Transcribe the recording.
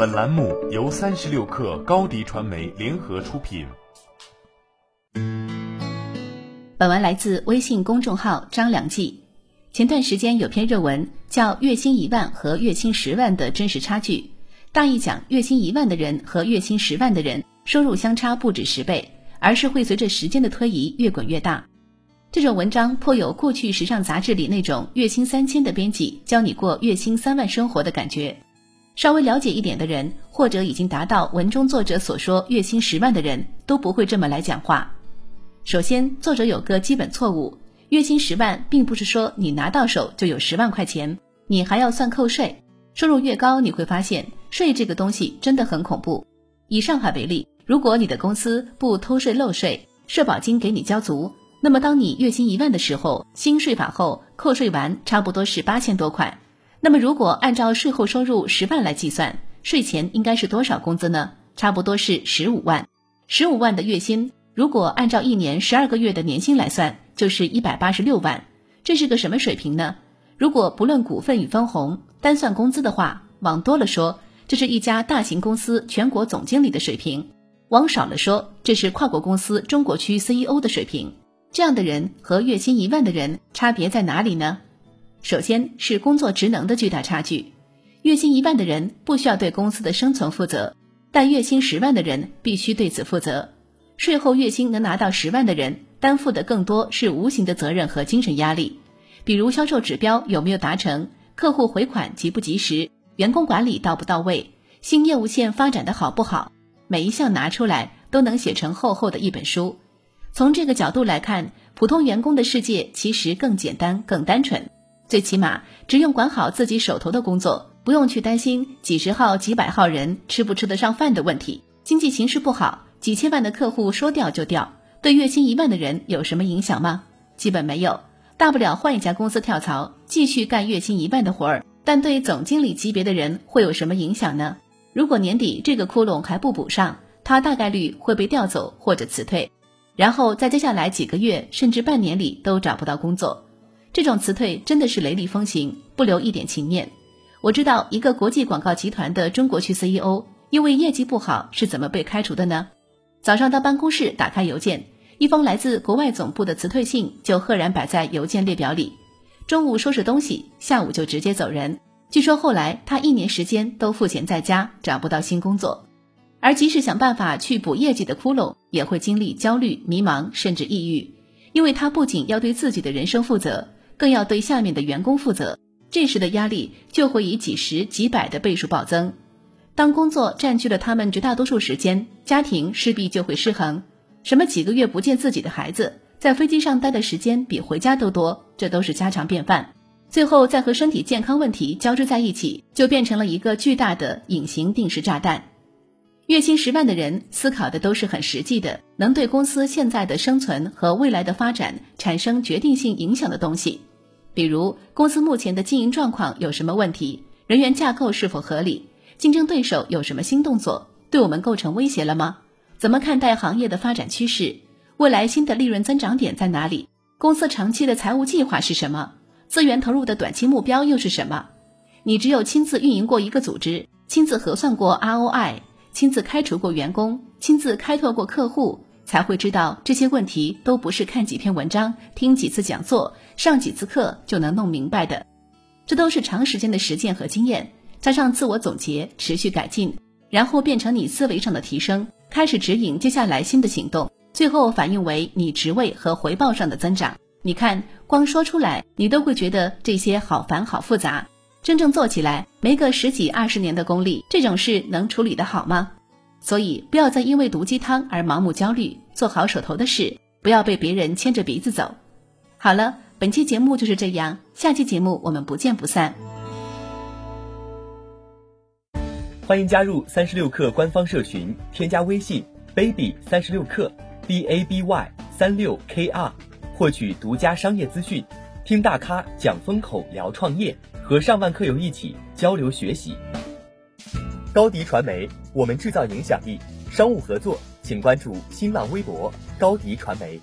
本栏目由三十六氪高低传媒联合出品。本文来自微信公众号张良记。前段时间有篇热文叫《月薪一万和月薪十万的真实差距》，大意讲月薪一万的人和月薪十万的人收入相差不止十倍，而是会随着时间的推移越滚越大。这种文章颇有过去时尚杂志里那种月薪三千的编辑教你过月薪三万生活的感觉。稍微了解一点的人，或者已经达到文中作者所说月薪十万的人，都不会这么来讲话。首先，作者有个基本错误：月薪十万，并不是说你拿到手就有十万块钱，你还要算扣税。收入越高，你会发现税这个东西真的很恐怖。以上海为例，如果你的公司不偷税漏税，社保金给你交足。那么，当你月薪一万的时候，新税法后扣税完差不多是八千多块。那么，如果按照税后收入十万来计算，税前应该是多少工资呢？差不多是十五万。十五万的月薪，如果按照一年十二个月的年薪来算，就是一百八十六万。这是个什么水平呢？如果不论股份与分红，单算工资的话，往多了说，这是一家大型公司全国总经理的水平；往少了说，这是跨国公司中国区 CEO 的水平。这样的人和月薪一万的人差别在哪里呢？首先是工作职能的巨大差距。月薪一万的人不需要对公司的生存负责，但月薪十万的人必须对此负责。税后月薪能拿到十万的人担负的更多是无形的责任和精神压力，比如销售指标有没有达成，客户回款及不及时，员工管理到不到位，新业务线发展的好不好，每一项拿出来都能写成厚厚的一本书。从这个角度来看，普通员工的世界其实更简单、更单纯。最起码只用管好自己手头的工作，不用去担心几十号、几百号人吃不吃得上饭的问题。经济形势不好，几千万的客户说掉就掉，对月薪一万的人有什么影响吗？基本没有，大不了换一家公司跳槽，继续干月薪一万的活儿。但对总经理级别的人会有什么影响呢？如果年底这个窟窿还不补上，他大概率会被调走或者辞退。然后在接下来几个月甚至半年里都找不到工作，这种辞退真的是雷厉风行，不留一点情面。我知道一个国际广告集团的中国区 CEO 因为业绩不好是怎么被开除的呢？早上到办公室打开邮件，一封来自国外总部的辞退信就赫然摆在邮件列表里。中午收拾东西，下午就直接走人。据说后来他一年时间都赋闲在家，找不到新工作。而即使想办法去补业绩的窟窿，也会经历焦虑、迷茫，甚至抑郁，因为他不仅要对自己的人生负责，更要对下面的员工负责。这时的压力就会以几十、几百的倍数暴增。当工作占据了他们绝大多数时间，家庭势必就会失衡。什么几个月不见自己的孩子，在飞机上待的时间比回家都多，这都是家常便饭。最后再和身体健康问题交织在一起，就变成了一个巨大的隐形定时炸弹。月薪十万的人思考的都是很实际的，能对公司现在的生存和未来的发展产生决定性影响的东西，比如公司目前的经营状况有什么问题，人员架构是否合理，竞争对手有什么新动作，对我们构成威胁了吗？怎么看待行业的发展趋势？未来新的利润增长点在哪里？公司长期的财务计划是什么？资源投入的短期目标又是什么？你只有亲自运营过一个组织，亲自核算过 ROI。亲自开除过员工，亲自开拓过客户，才会知道这些问题都不是看几篇文章、听几次讲座、上几次课就能弄明白的。这都是长时间的实践和经验，加上自我总结、持续改进，然后变成你思维上的提升，开始指引接下来新的行动，最后反映为你职位和回报上的增长。你看，光说出来，你都会觉得这些好烦、好复杂。真正做起来，没个十几二十年的功力，这种事能处理得好吗？所以不要再因为毒鸡汤而盲目焦虑，做好手头的事，不要被别人牵着鼻子走。好了，本期节目就是这样，下期节目我们不见不散。欢迎加入三十六氪官方社群，添加微信 baby 三十六氪 b a b y 三六 k r，获取独家商业资讯，听大咖讲风口，聊创业。和上万课友一起交流学习。高迪传媒，我们制造影响力。商务合作，请关注新浪微博高迪传媒。